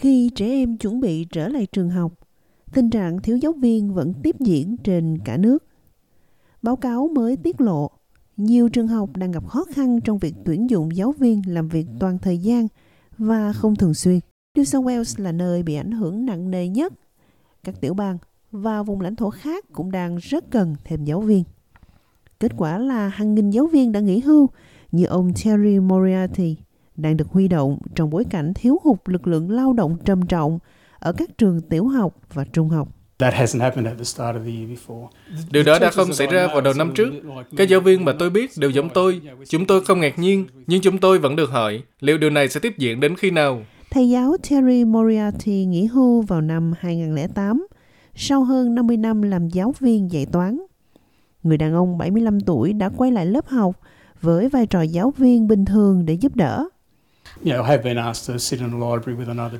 Khi trẻ em chuẩn bị trở lại trường học, tình trạng thiếu giáo viên vẫn tiếp diễn trên cả nước. Báo cáo mới tiết lộ, nhiều trường học đang gặp khó khăn trong việc tuyển dụng giáo viên làm việc toàn thời gian và không thường xuyên. New South Wales là nơi bị ảnh hưởng nặng nề nhất. Các tiểu bang và vùng lãnh thổ khác cũng đang rất cần thêm giáo viên. Kết quả là hàng nghìn giáo viên đã nghỉ hưu như ông Terry Moriarty đang được huy động trong bối cảnh thiếu hụt lực lượng lao động trầm trọng ở các trường tiểu học và trung học. Điều đó đã không xảy ra vào đầu năm trước. Các giáo viên mà tôi biết đều giống tôi. Chúng tôi không ngạc nhiên, nhưng chúng tôi vẫn được hỏi liệu điều này sẽ tiếp diễn đến khi nào. Thầy giáo Terry Moriarty nghỉ hưu vào năm 2008 sau hơn 50 năm làm giáo viên dạy toán. Người đàn ông 75 tuổi đã quay lại lớp học với vai trò giáo viên bình thường để giúp đỡ.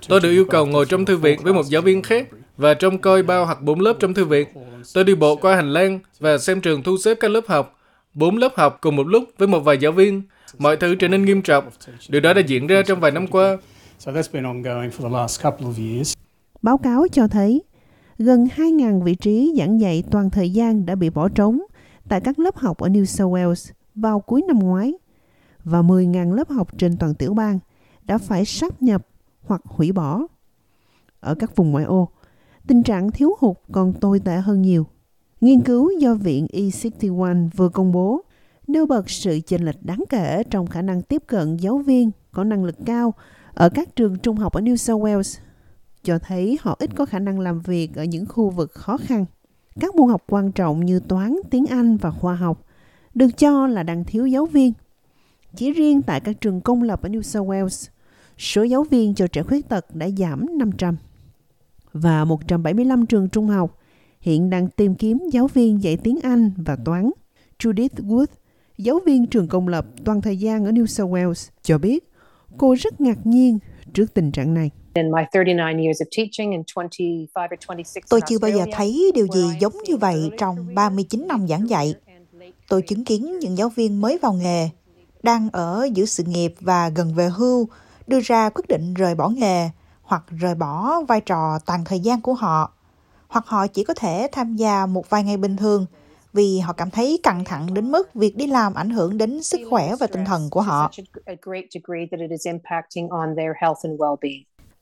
Tôi được yêu cầu ngồi trong thư viện với một giáo viên khác và trông coi bao hoặc bốn lớp trong thư viện. Tôi đi bộ qua hành lang và xem trường thu xếp các lớp học. Bốn lớp học cùng một lúc với một vài giáo viên. Mọi thứ trở nên nghiêm trọng. Điều đó đã diễn ra trong vài năm qua. Báo cáo cho thấy gần 2.000 vị trí giảng dạy toàn thời gian đã bị bỏ trống tại các lớp học ở New South Wales vào cuối năm ngoái và 10.000 lớp học trên toàn tiểu bang đã phải sáp nhập hoặc hủy bỏ. Ở các vùng ngoại ô, tình trạng thiếu hụt còn tồi tệ hơn nhiều. Nghiên cứu do Viện E61 vừa công bố nêu bật sự chênh lệch đáng kể trong khả năng tiếp cận giáo viên có năng lực cao ở các trường trung học ở New South Wales, cho thấy họ ít có khả năng làm việc ở những khu vực khó khăn. Các môn học quan trọng như toán, tiếng Anh và khoa học được cho là đang thiếu giáo viên. Chỉ riêng tại các trường công lập ở New South Wales, số giáo viên cho trẻ khuyết tật đã giảm 500. Và 175 trường trung học hiện đang tìm kiếm giáo viên dạy tiếng Anh và toán. Judith Wood, giáo viên trường công lập toàn thời gian ở New South Wales, cho biết cô rất ngạc nhiên trước tình trạng này. Tôi chưa bao giờ thấy điều gì giống như vậy trong 39 năm giảng dạy. Tôi chứng kiến những giáo viên mới vào nghề, đang ở giữa sự nghiệp và gần về hưu, đưa ra quyết định rời bỏ nghề hoặc rời bỏ vai trò toàn thời gian của họ, hoặc họ chỉ có thể tham gia một vài ngày bình thường vì họ cảm thấy căng thẳng đến mức việc đi làm ảnh hưởng đến sức khỏe và tinh thần của họ.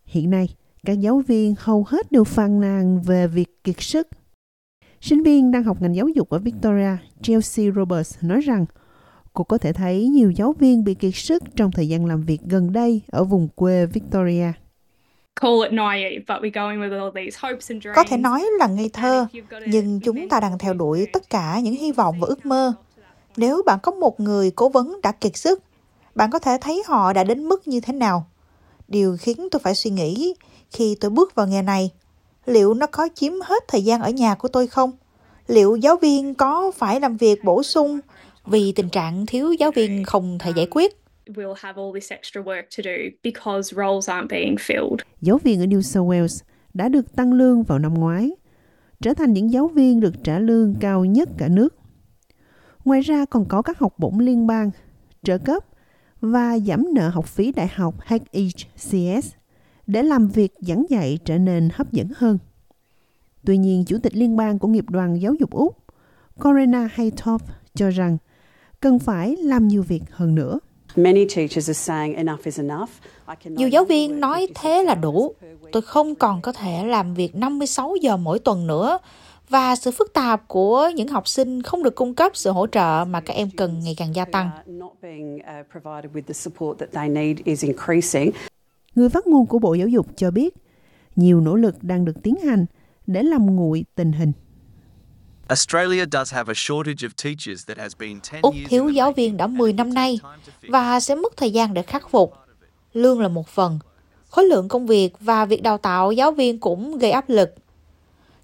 Hiện nay, các giáo viên hầu hết đều phàn nàn về việc kiệt sức. Sinh viên đang học ngành giáo dục ở Victoria, Chelsea Roberts nói rằng cô có thể thấy nhiều giáo viên bị kiệt sức trong thời gian làm việc gần đây ở vùng quê Victoria. Có thể nói là ngây thơ, nhưng chúng ta đang theo đuổi tất cả những hy vọng và ước mơ. Nếu bạn có một người cố vấn đã kiệt sức, bạn có thể thấy họ đã đến mức như thế nào. Điều khiến tôi phải suy nghĩ khi tôi bước vào nghề này, liệu nó có chiếm hết thời gian ở nhà của tôi không? Liệu giáo viên có phải làm việc bổ sung vì tình trạng thiếu giáo viên không thể giải quyết? we'll have all this extra work to do because roles aren't being filled. Giáo viên ở New South Wales đã được tăng lương vào năm ngoái, trở thành những giáo viên được trả lương cao nhất cả nước. Ngoài ra còn có các học bổng liên bang, trợ cấp và giảm nợ học phí đại học HECS để làm việc giảng dạy trở nên hấp dẫn hơn. Tuy nhiên, Chủ tịch Liên bang của nghiệp đoàn giáo dục Úc, Corina Haytop cho rằng cần phải làm nhiều việc hơn nữa. Nhiều giáo viên nói thế là đủ. Tôi không còn có thể làm việc 56 giờ mỗi tuần nữa. Và sự phức tạp của những học sinh không được cung cấp sự hỗ trợ mà các em cần ngày càng gia tăng. Người phát ngôn của Bộ Giáo dục cho biết, nhiều nỗ lực đang được tiến hành để làm nguội tình hình. Úc thiếu giáo viên đã 10 năm nay và sẽ mất thời gian để khắc phục. Lương là một phần. Khối lượng công việc và việc đào tạo giáo viên cũng gây áp lực.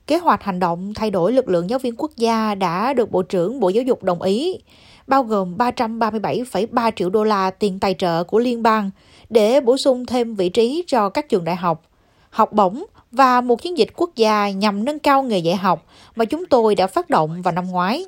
Kế hoạch hành động thay đổi lực lượng giáo viên quốc gia đã được Bộ trưởng Bộ Giáo dục đồng ý, bao gồm 337,3 triệu đô la tiền tài trợ của liên bang để bổ sung thêm vị trí cho các trường đại học, học bổng và một chiến dịch quốc gia nhằm nâng cao nghề dạy học mà chúng tôi đã phát động vào năm ngoái.